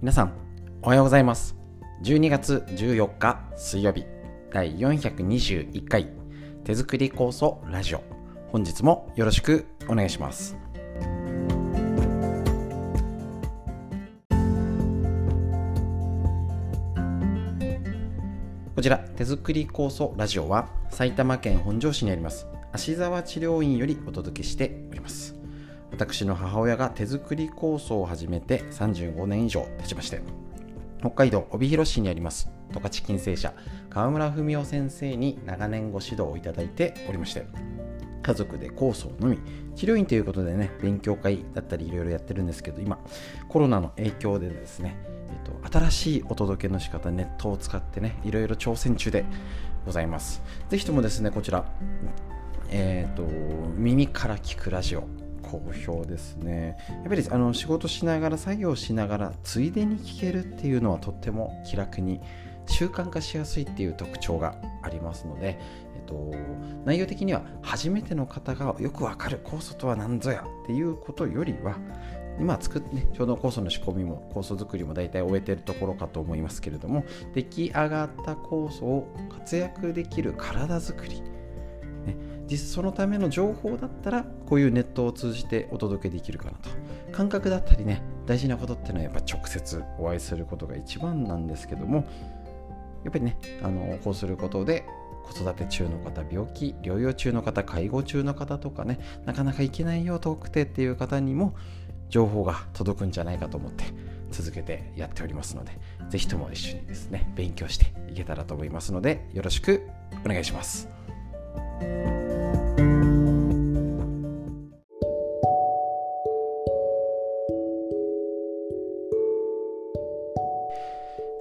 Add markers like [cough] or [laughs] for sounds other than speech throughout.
皆さん、おはようございます。12月14日水曜日、第421回手作り酵素ラジオ。本日もよろしくお願いします。こちら、手作り酵素ラジオは埼玉県本庄市にあります芦沢治療院よりお届けしております。私の母親が手作り酵素を始めて35年以上経ちまして北海道帯広市にあります十勝金星社川村文夫先生に長年ご指導をいただいておりまして家族で酵素のみ治療院ということでね勉強会だったりいろいろやってるんですけど今コロナの影響でですね、えっと、新しいお届けの仕方ネットを使ってねいろいろ挑戦中でございます。ぜひともですねこちらえっ、と耳から聞くラジオ好評ですね。やっぱりあの仕事しながら作業しながらついでに聞けるっていうのはとっても気楽に習慣化しやすいっていう特徴がありますので、えっと、内容的には初めての方がよくわかる酵素とは何ぞやっていうことよりは今作って、ね、ちょうど酵素の仕込みも酵素作りも大体終えてるところかと思いますけれども出来上がった酵素を活躍できる体づくり実そのための情報だったらこういうネットを通じてお届けできるかなと感覚だったりね大事なことっていうのはやっぱ直接お会いすることが一番なんですけどもやっぱりねあのこうすることで子育て中の方病気療養中の方介護中の方とかねなかなか行けないよ遠くてっていう方にも情報が届くんじゃないかと思って続けてやっておりますので是非とも一緒にですね勉強していけたらと思いますのでよろしくお願いします。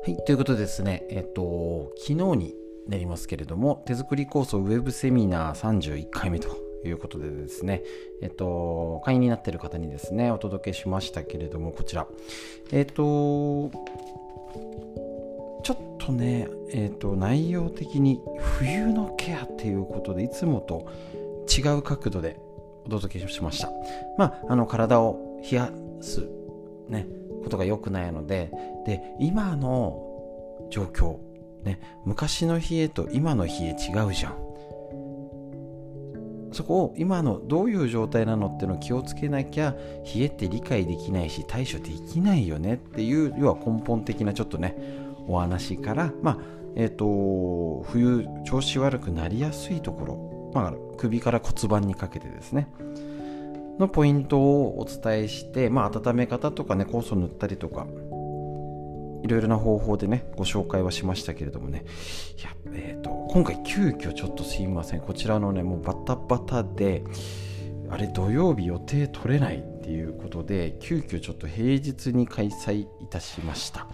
はい、ということでですね、えっと、昨日になりますけれども、手作り構想ウェブセミナー31回目ということでですね、えっと、会員になっている方にですね、お届けしましたけれども、こちら、えっと、ちょっとね、えっと、内容的に冬のケアっていうことで、いつもと違う角度でお届けしました。まあ、あの、体を冷やす、ね、ことが良くないのでで今の状況、ね、昔の冷えと今の冷え違うじゃん。そこを今のどういう状態なのっていうのを気をつけなきゃ冷えって理解できないし対処できないよねっていう要は根本的なちょっとねお話からまあえっ、ー、と冬調子悪くなりやすいところ、まあ、首から骨盤にかけてですね。のポイントをお伝えして、まあ、温め方とかね酵素塗ったりとかいろいろな方法でねご紹介はしましたけれどもね。いや、えーと、今回急遽ちょっとすいません。こちらのねもうバタバタであれ土曜日予定取れないっていうことで急遽ちょっと平日に開催いたしました。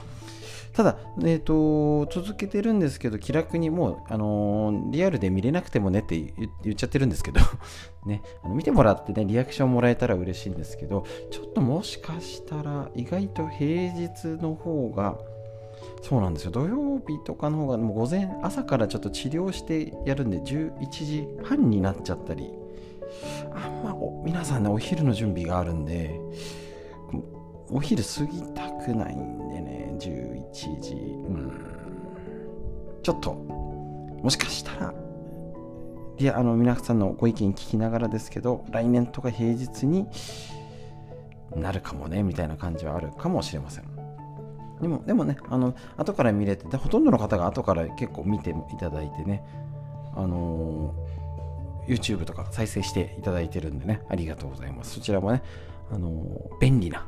ただ、えーと、続けてるんですけど気楽にもう、あのー、リアルで見れなくてもねって言っちゃってるんですけど [laughs] ね、あの見てもらってねリアクションもらえたら嬉しいんですけどちょっともしかしたら意外と平日の方がそうなんですよ。土曜日とかの方がもう午前朝からちょっと治療してやるんで11時半になっちゃったりあんま皆さんねお昼の準備があるんでお昼過ぎたくないんで時うん。ちょっともしかしたらいやあの皆さんのご意見聞きながらですけど来年とか平日になるかもねみたいな感じはあるかもしれません。でもでもねあの後から見れてでほとんどの方が後から結構見ていただいてねあのー、YouTube とか再生していただいてるんでねありがとうございます。そちらもねあのー、便利な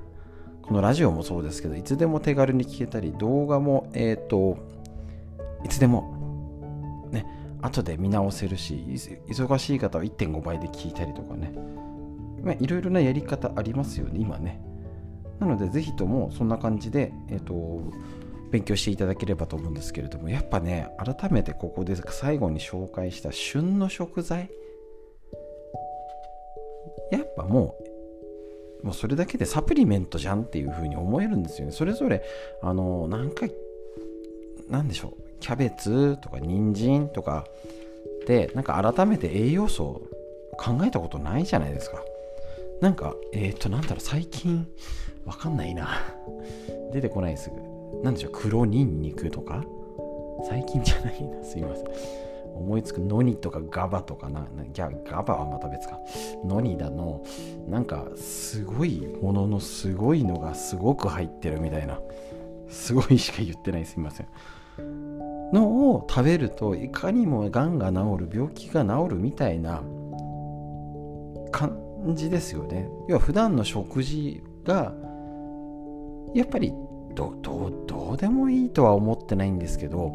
このラジオもそうですけどいつでも手軽に聞けたり動画もえっ、ー、といつでもね後で見直せるし忙しい方は1.5倍で聞いたりとかね。いろいろなやり方ありますよね今ね。なのでぜひともそんな感じでえっ、ー、と勉強していただければと思うんですけれどもやっぱね改めてここで最後に紹介した旬の食材。やっぱもうもうそれだけでサプリメントじゃんっていう風に思えるんですよね。それぞれ、あの、なんか、なんでしょう、キャベツとか人参とかで、なんか改めて栄養素を考えたことないじゃないですか。なんかえっ、ー、となんだろう最近わかんないな。[laughs] 出てこないすぐ。なんでしょう。黒ニンニクとか？最近じゃないな。すいません。思いつくノニとかガバとかなガガバはまた別か。ノニだのなんかすごいもののすごいのがすごく入ってるみたいな。すごいしか言ってないすいません。のを食べるといかにもがんが治る病気が治るみたいな感じですよね。要は普段の食事がやっぱりどどどうでもいいとは思ってないんですけど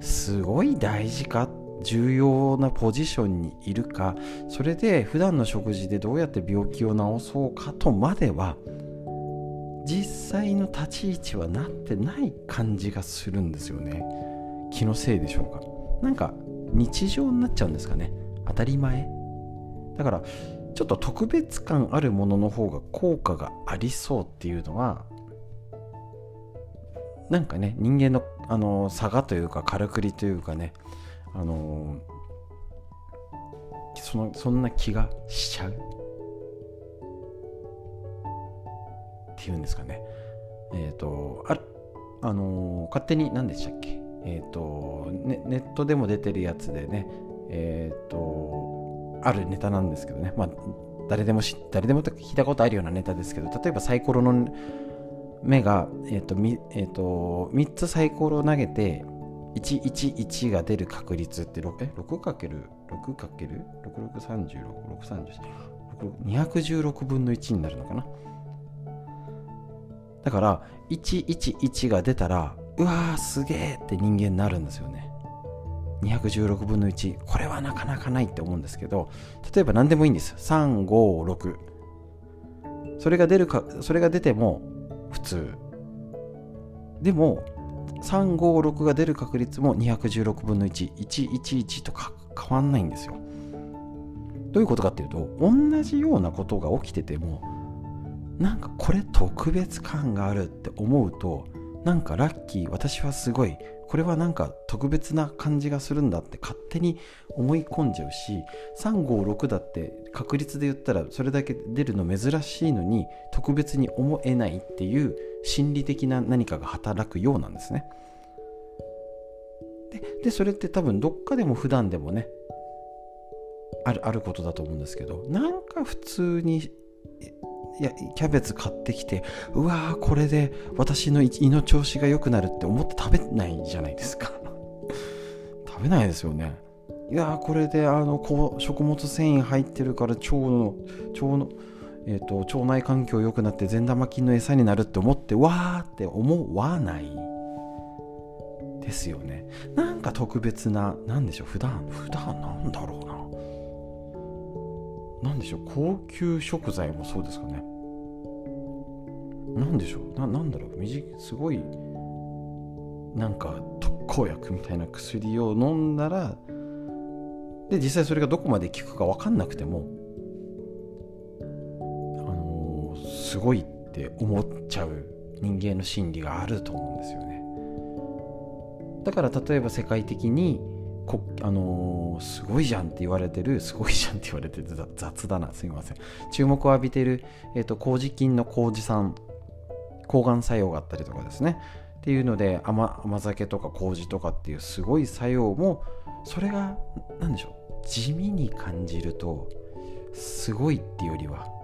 すごい大事かっ重要なポジションにいるかそれで普段の食事でどうやって病気を治そうかとまでは実際の立ち位置はなってない感じがするんですよね。気のせいでしょうか。なんか日常になっちゃうんですかね。当たり前。だからちょっと特別感あるものの方が効果がありそうっていうのはなんかね人間のあの差がというかからくりというかねあのそのそんな気がしちゃう？っていうんですかね。えっ、ー、とああの勝手に何でしたっけ？えっ、とネネットでも出てるやつでねえっ、とあるネタなんですけどね。まあ誰でも知誰でも聞いたことあるようなネタですけど例えばサイコロの目が、えーとみえーと、3つサイコロを投げて111が出る確率って6え 6×6×6×36632616 分の1になるのかな？だから111が出たらうわーすげえって人間になるんですよね。216分の1これはなかなかないって思うんですけど例えば何でもいいんです。356それが出るかそれが出ても普通。でも356が出る確率も216分の1111とか変わんないんですよ。どういうことかっていうと同じようなことが起きててもなんかこれ特別感があるって思うとなんかラッキー私はすごいこれはなんか特別な感じがするんだって勝手に思い込んじゃうし356だって確率で言ったらそれだけ出るの珍しいのに特別に思えないっていう心理的な何かが働くようなんですね。でそれって多分どっかでも普段でもねあるあることだと思うんですけどなんか普通にいやキャベツ買ってきてうわーこれで私の胃の調子が良くなるって思って食べないじゃないですか [laughs] 食べないですよねいやーこれであのこう食物繊維入ってるから腸の腸のえーと、腸内環境良くなって善玉菌の餌になるって思ってわーって思わないですよね。なんか特別な何でしょう普段普段なんだろうな。何でしょう高級食材もそうですかね。何でしょうななんだろうすごいなんか特効薬みたいな薬を飲んだらで実際それがどこまで効くか分かんなくてもすごいって思っちゃう人間の心理があると思うんですよね。だから例えば世界的にこあのー、すごいじゃんって言われてるすごいじゃんって言われてる雑だなすいません。注目を浴びてる、えーと、麹菌の麹酸抗がん作用があったりとかですね。っていうので甘甘酒とか麹とかっていうすごい作用もそれが何でしょう地味に感じるとすごいっていうよりは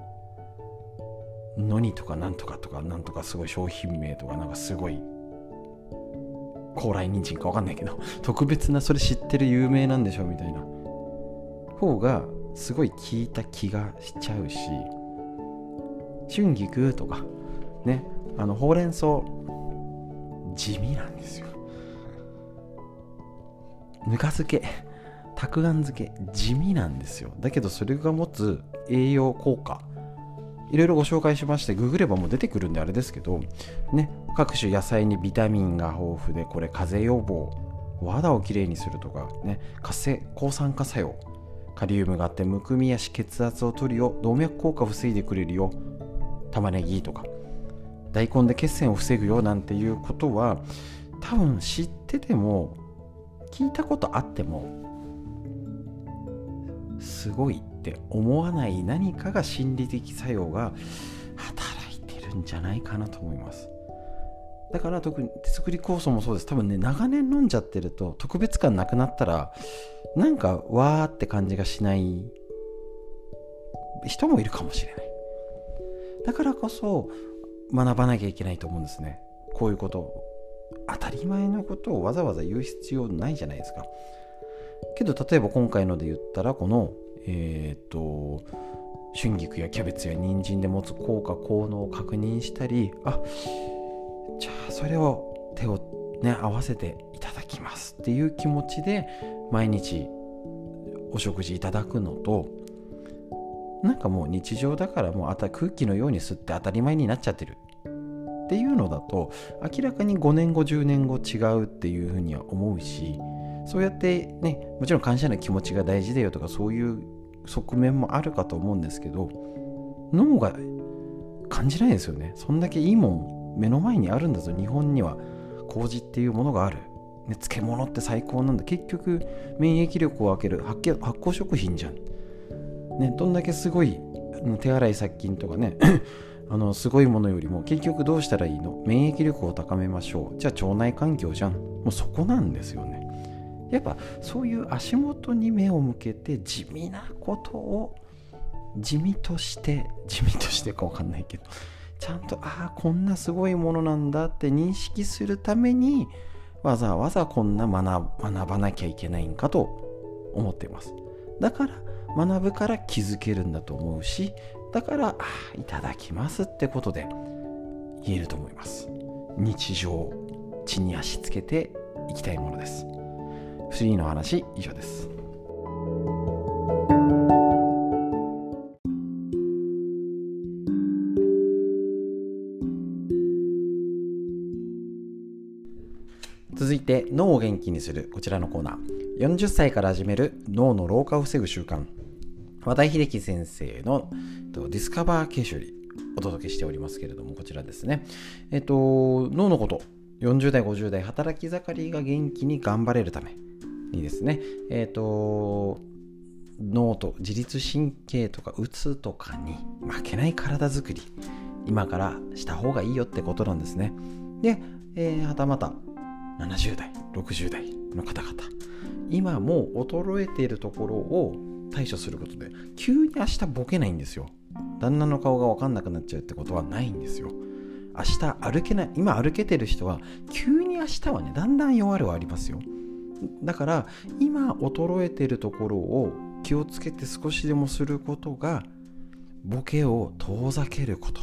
のにとかなんとかとかなんとかすごい商品名とかなんかすごい高麗人参か分かんないけど [laughs] 特別なそれ知ってる有名なんでしょみたいな。方がすごい効いた気がしちゃうし春菊とかねあのほうれん草地味なんですよ。ぬか漬けたくあん漬け地味なんですよ。だけどそれが持つ栄養効果いろいろご紹介しましてググればもう出てくるんであれですけどね各種野菜にビタミンが豊富でこれ風邪予防お肌をきれいにするとかね活性抗酸化作用カリウムがあってむくみやし血圧を取るよ動脈硬化を防いでくれるよ玉ねぎとか大根で血栓を防ぐよなんていうことは多分知ってても聞いたことあってもすごいって思わない何かが心理的作用が働いてるんじゃないかなと思います。だから特に手作り酵素もそうです。多分ね長年飲んじゃってると特別感なくなったらなんかわーって感じがしない人もいるかもしれない。だからこそ学ばなきゃいけないと思うんですね。こういうこと。当たり前のことをわざわざ言う必要ないじゃないですか。けど例えば今回ので言ったらこのえっ、と春菊やキャベツや人参で持つ効果効能を確認したりあじゃあそれを手をね合わせていただきますっていう気持ちで毎日お食事いただくのとなんかもう日常だからもうあた空気のように吸って当たり前になっちゃってるっていうのだと明らかに5年後10年後違うっていうふうには思うしそうやってねもちろん感謝の気持ちが大事だよとかそういう側面もあるかと思うんですけど脳が感じないですよね。そんだけいいもん目の前にあるんだぞ。日本には麹っていうものがある、ね、漬物って最高なんだ。結局免疫力を上げる。発酵食品じゃん、ね、どんだけすごい手洗い殺菌とかね [coughs] あのすごいものよりも結局どうしたらいいの？免疫力を高めましょう。じゃあ腸内環境じゃん。もうそこなんですよね。やっぱそういう足元に目を向けて地味なことを地味として地味としてか分かんないけど [laughs] ちゃんとああこんなすごいものなんだって認識するためにわざわざこんな学ばなきゃいけないんかと思っています。だから学ぶから気づけるんだと思うしだからああいただきますってことで言えると思います。日常地に足つけていきたいものです。フリーの話以上です。続いて脳を元気にするこちらのコーナー。40歳から始める脳の老化を防ぐ習慣。和田秀樹先生のディスカバー形式よりお届けしておりますけれどもこちらですね。えっと脳のこと。40代50代働き盛りが元気に頑張れるため。にですね、えっ、ー、と、脳と自律神経とかうつとかに負けない体づくり、今からした方がいいよってことなんですね。で、えー、はたまた70代、60代の方々、今もう衰えているところを対処することで、急に明日ボケないんですよ。旦那の顔が分かんなくなっちゃうってことはないんですよ。明日歩けない、今歩けてる人は、急に明日はね、だんだん弱るはありますよ。だから今衰えてるところを気をつけて少しでもすることがボケを遠ざけること。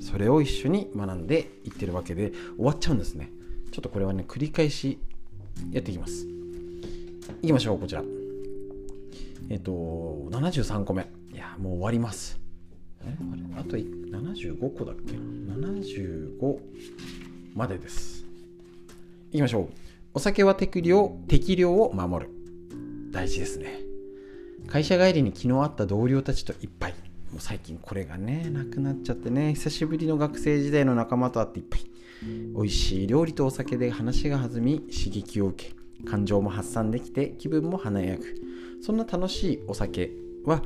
それを一緒に学んでいってるわけで終わっちゃうんですね。ちょっとこれはね繰り返しやっていきます。いきましょうこちら。えっと73個目。いやもう終わります。え？あれ？あと75個だっけ？75までです。いきましょう。お酒は適量適量を守る。大事ですね。会社帰りに昨日会った同僚たちと一杯。もう最近これがねなくなっちゃってね。久しぶりの学生時代の仲間と会って一杯。美味しい料理とお酒で話が弾み刺激を受け感情も発散できて気分も華やぐ。そんな楽しいお酒は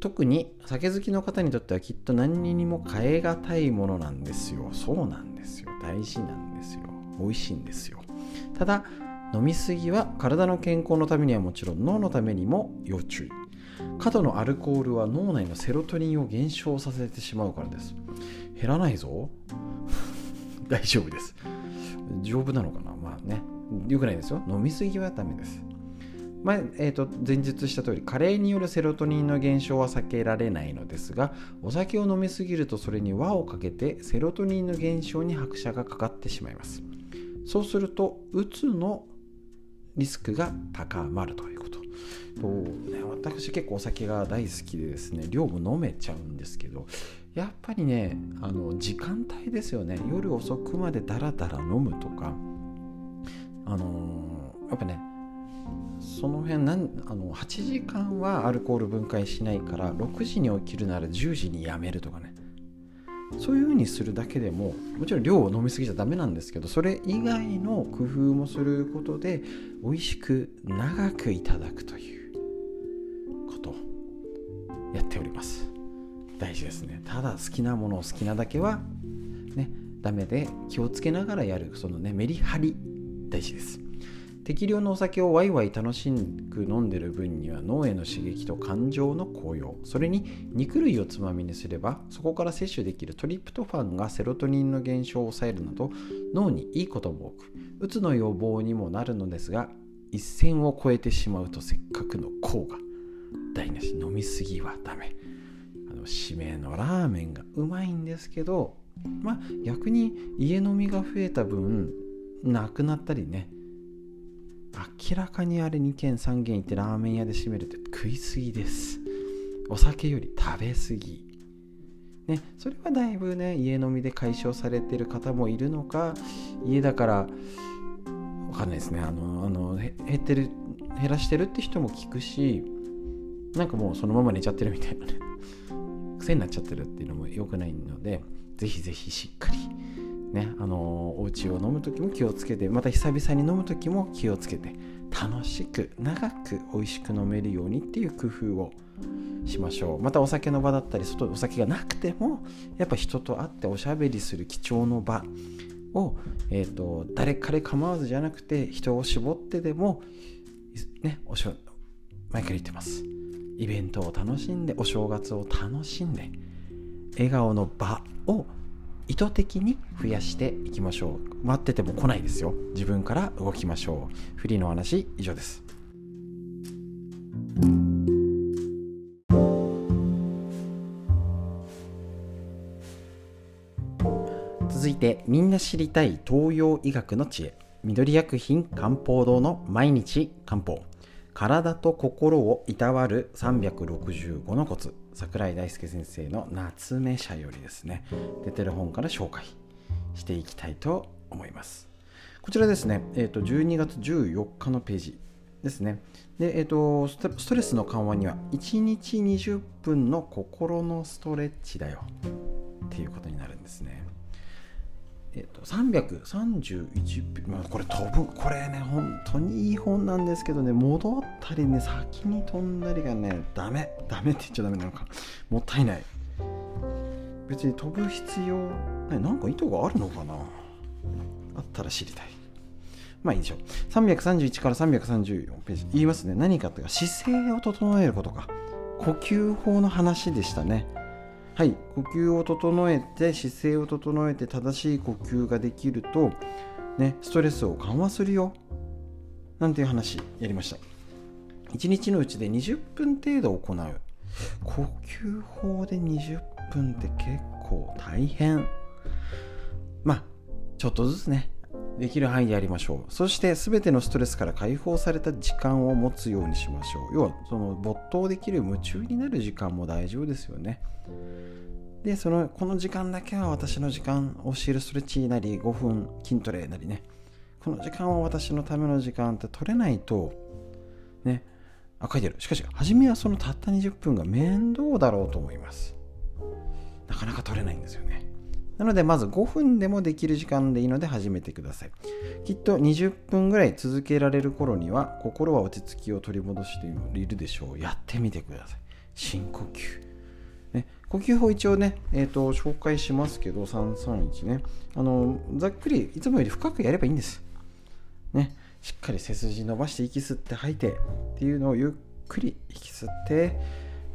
特に酒好きの方にとってはきっと何にも代え難いものなんですよ。そうなんですよ。大事なんですよ。美味しいんですよ。ただ飲みすぎは体の健康のためにはもちろん脳のためにも要注意。過度のアルコールは脳内のセロトニンを減少させてしまうからです。減らないぞ。[laughs] 大丈夫です。丈夫なのかな？まあね。良くないですよ。飲みすぎはダメです。前,、えーと、前述した通り加齢によるセロトニンの減少は避けられないのですがお酒を飲みすぎるとそれに輪をかけてセロトニンの減少に拍車がかかってしまいます。そうするとうつのリスクが高まるということ。と、ね、私結構お酒が大好きでですね量も飲めちゃうんですけどやっぱりねあの時間帯ですよね。夜遅くまでダラダラ飲むとかあのー、やっぱねその辺なんあの8時間はアルコール分解しないから6時に起きるなら10時にやめるとかね。そういうふうにするだけでももちろん量を飲みすぎちゃダメなんですけどそれ以外の工夫もすることで美味しく長くいただくということやっております。大事ですね。ただ好きなものを好きなだけはねダメで気をつけながらやるそのねメリハリ大事です。適量のお酒をワイワイ楽しく飲んでる分には脳への刺激と感情の高揚。それに肉類をつまみにすればそこから摂取できるトリプトファンがセロトニンの減少を抑えるなど脳にいいことも多く。うつの予防にもなるのですが一線を越えてしまうとせっかくの効果。台無し。飲みすぎはダメ。あの締めのラーメンがうまいんですけどまあ逆に家飲みが増えた分なくなったりね。明らかにあれ2軒3軒行ってラーメン屋で締めるって食いすぎです。お酒より食べ過ぎ。ねそれはだいぶね家飲みで解消されてる方もいるのか家だからわかんないですね。あのあの減ってる減らしてるって人も聞くしなんかもうそのまま寝ちゃってるみたいなね。癖になっちゃってるっていうのも良くないのでぜひぜひしっかりねあのお家を飲む時も気をつけてまた久々に飲む時も気をつけて楽しく長く美味しく飲めるようにっていう工夫をしましょう。またお酒の場だったり外お酒がなくてもやっぱ人と会っておしゃべりする貴重の場を、えーと、誰彼構わずじゃなくて人を絞ってでもねおしょ毎回言ってます。イベントを楽しんでお正月を楽しんで笑顔の場を意図的に増やしていきましょう。待ってても来ないですよ。自分から動きましょう。フリーの話以上です。続いてみんな知りたい東洋医学の知恵。緑薬品漢方堂の毎日漢方。体と心をいたわる365のコツ。桜井大輔先生の夏目社よりですね出てる本から紹介していきたいと思います。こちらですね、えーと、12月14日のページですね。で、えーとストレスの緩和には1日20分の心のストレッチだよっていうことになるんですね。えっと、331まあ、これ飛ぶこれね本当にいい本なんですけどね。戻ったりね先に飛んだりがねダメ。ダメって言っちゃダメなのか。もったいない。別に飛ぶ必要ねなんか意図があるのかな。あったら知りたい。まあいいでしょう。331から334ページ。言いますね。何かというか姿勢を整えることか。呼吸法の話でしたね。はい呼吸を整えて姿勢を整えて正しい呼吸ができるとねストレスを緩和するよ。なんていう話やりました。1日のうちで20分程度行う。呼吸法で20分って結構大変。まあちょっとずつねできる範囲でやりましょう。そして全てのストレスから解放された時間を持つようにしましょう。要はその没頭できる夢中になる時間も大丈夫ですよね。でそのこの時間だけは私の時間教えるストレッチなり5分筋トレなりね。この時間は私のための時間って取れないとねあ書いてる。しかし初めはそのたった20分が面倒だろうと思います。なかなか取れないんですよね。なのでまず5分でもできる時間でいいので始めてくださいきっと20分ぐらい続けられる頃には心は落ち着きを取り戻しているでしょうやってみてください深呼吸ね、呼吸法一応ね、えーと、紹介しますけど、331ね。あの、ざっくり、いつもより深くやればいいんです。ね、しっかり背筋伸ばして息吸って吐いてっていうのをゆっくり息吸って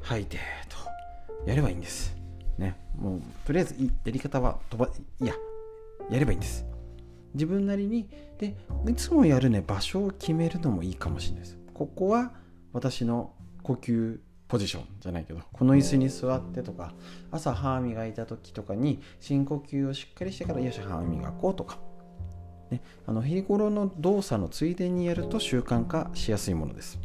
吐いてとやればいいんです。ね、もうとりあえずやり方は飛ばいややればいいんです。自分なりにでいつもやるね場所を決めるのもいいかもしれないです。ここは私の呼吸ポジションじゃないけどこの椅子に座ってとか朝歯磨いた時とかに深呼吸をしっかりしてからよし歯磨こうとか、ね、あの日頃の動作のついでにやると習慣化しやすいものです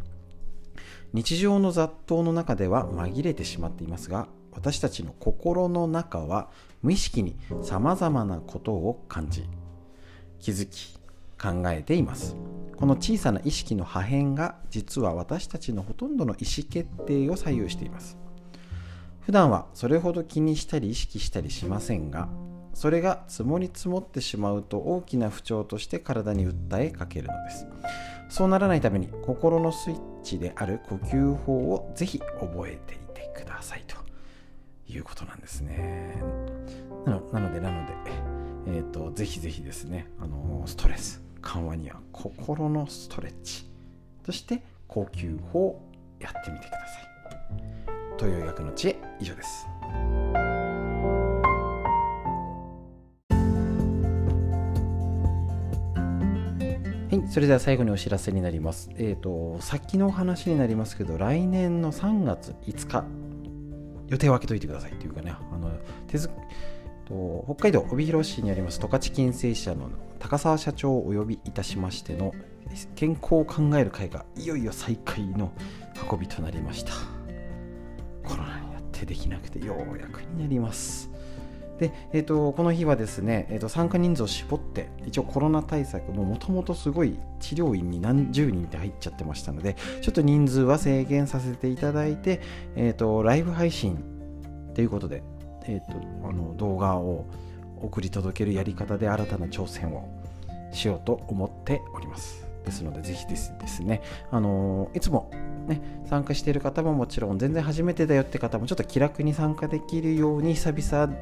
日常の雑踏の中では紛れてしまっていますが私たちの心の中は無意識にさまざまなことを感じ気づき考えています。この小さな意識の破片が実は私たちのほとんどの意思決定を左右しています。普段はそれほど気にしたり意識したりしませんがそれが積もり積もってしまうと大きな不調として体に訴えかけるのです。そうならないために心のスイッチである呼吸法をぜひ覚えていてくださいと。いうことなんですね。なのなのでなのでえっ、ー、とぜひぜひですねあのストレス緩和には心のストレッチとして呼吸法をやってみてください。東洋医学の知恵以上です。はい、それでは最後にお知らせになります。えっ、ー、と、先の話になりますけど、来年の3月5日、予定を空けといてくださいというかね、あの手づと北海道帯広市にあります十勝金星社の高沢社長をお呼びいたしましての健康を考える会がいよいよ再開の運びとなりました。コロナになってできなくてようやくになります。で、えーと、この日はですね、えーと、参加人数を絞って一応コロナ対策ももともとすごい治療院に何十人って入っちゃってましたのでちょっと人数は制限させていただいて、えーと、ライブ配信ということで、えー、とあの動画を送り届けるやり方で新たな挑戦をしようと思っております。ですのでぜひですですね、あのいつもね、参加している方ももちろん全然初めてだよって方もちょっと気楽に参加できるように久々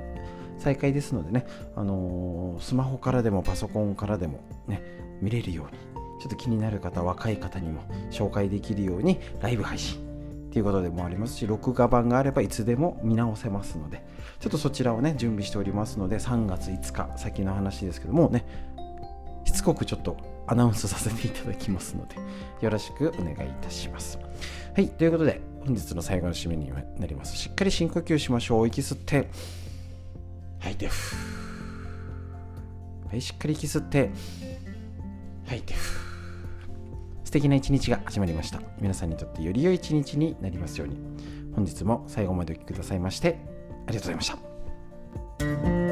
再開ですのでね、あのー、スマホからでもパソコンからでもね、見れるように、ちょっと気になる方、若い方にも紹介できるようにライブ配信っていうことでもありますし、録画版があればいつでも見直せますので、ちょっとそちらをね、準備しておりますので、3月5日、先の話ですけどもね、しつこくちょっとアナウンスさせていただきますので、よろしくお願いいたします。はい、ということで、本日の最後の締めになります。しっかり深呼吸しましょう。息吸って、吐いて、はい、しっかり息吸って、吐いて、素敵な一日が始まりました。皆さんにとってより良い一日になりますように。本日も最後までお聴きくださいまして、ありがとうございました。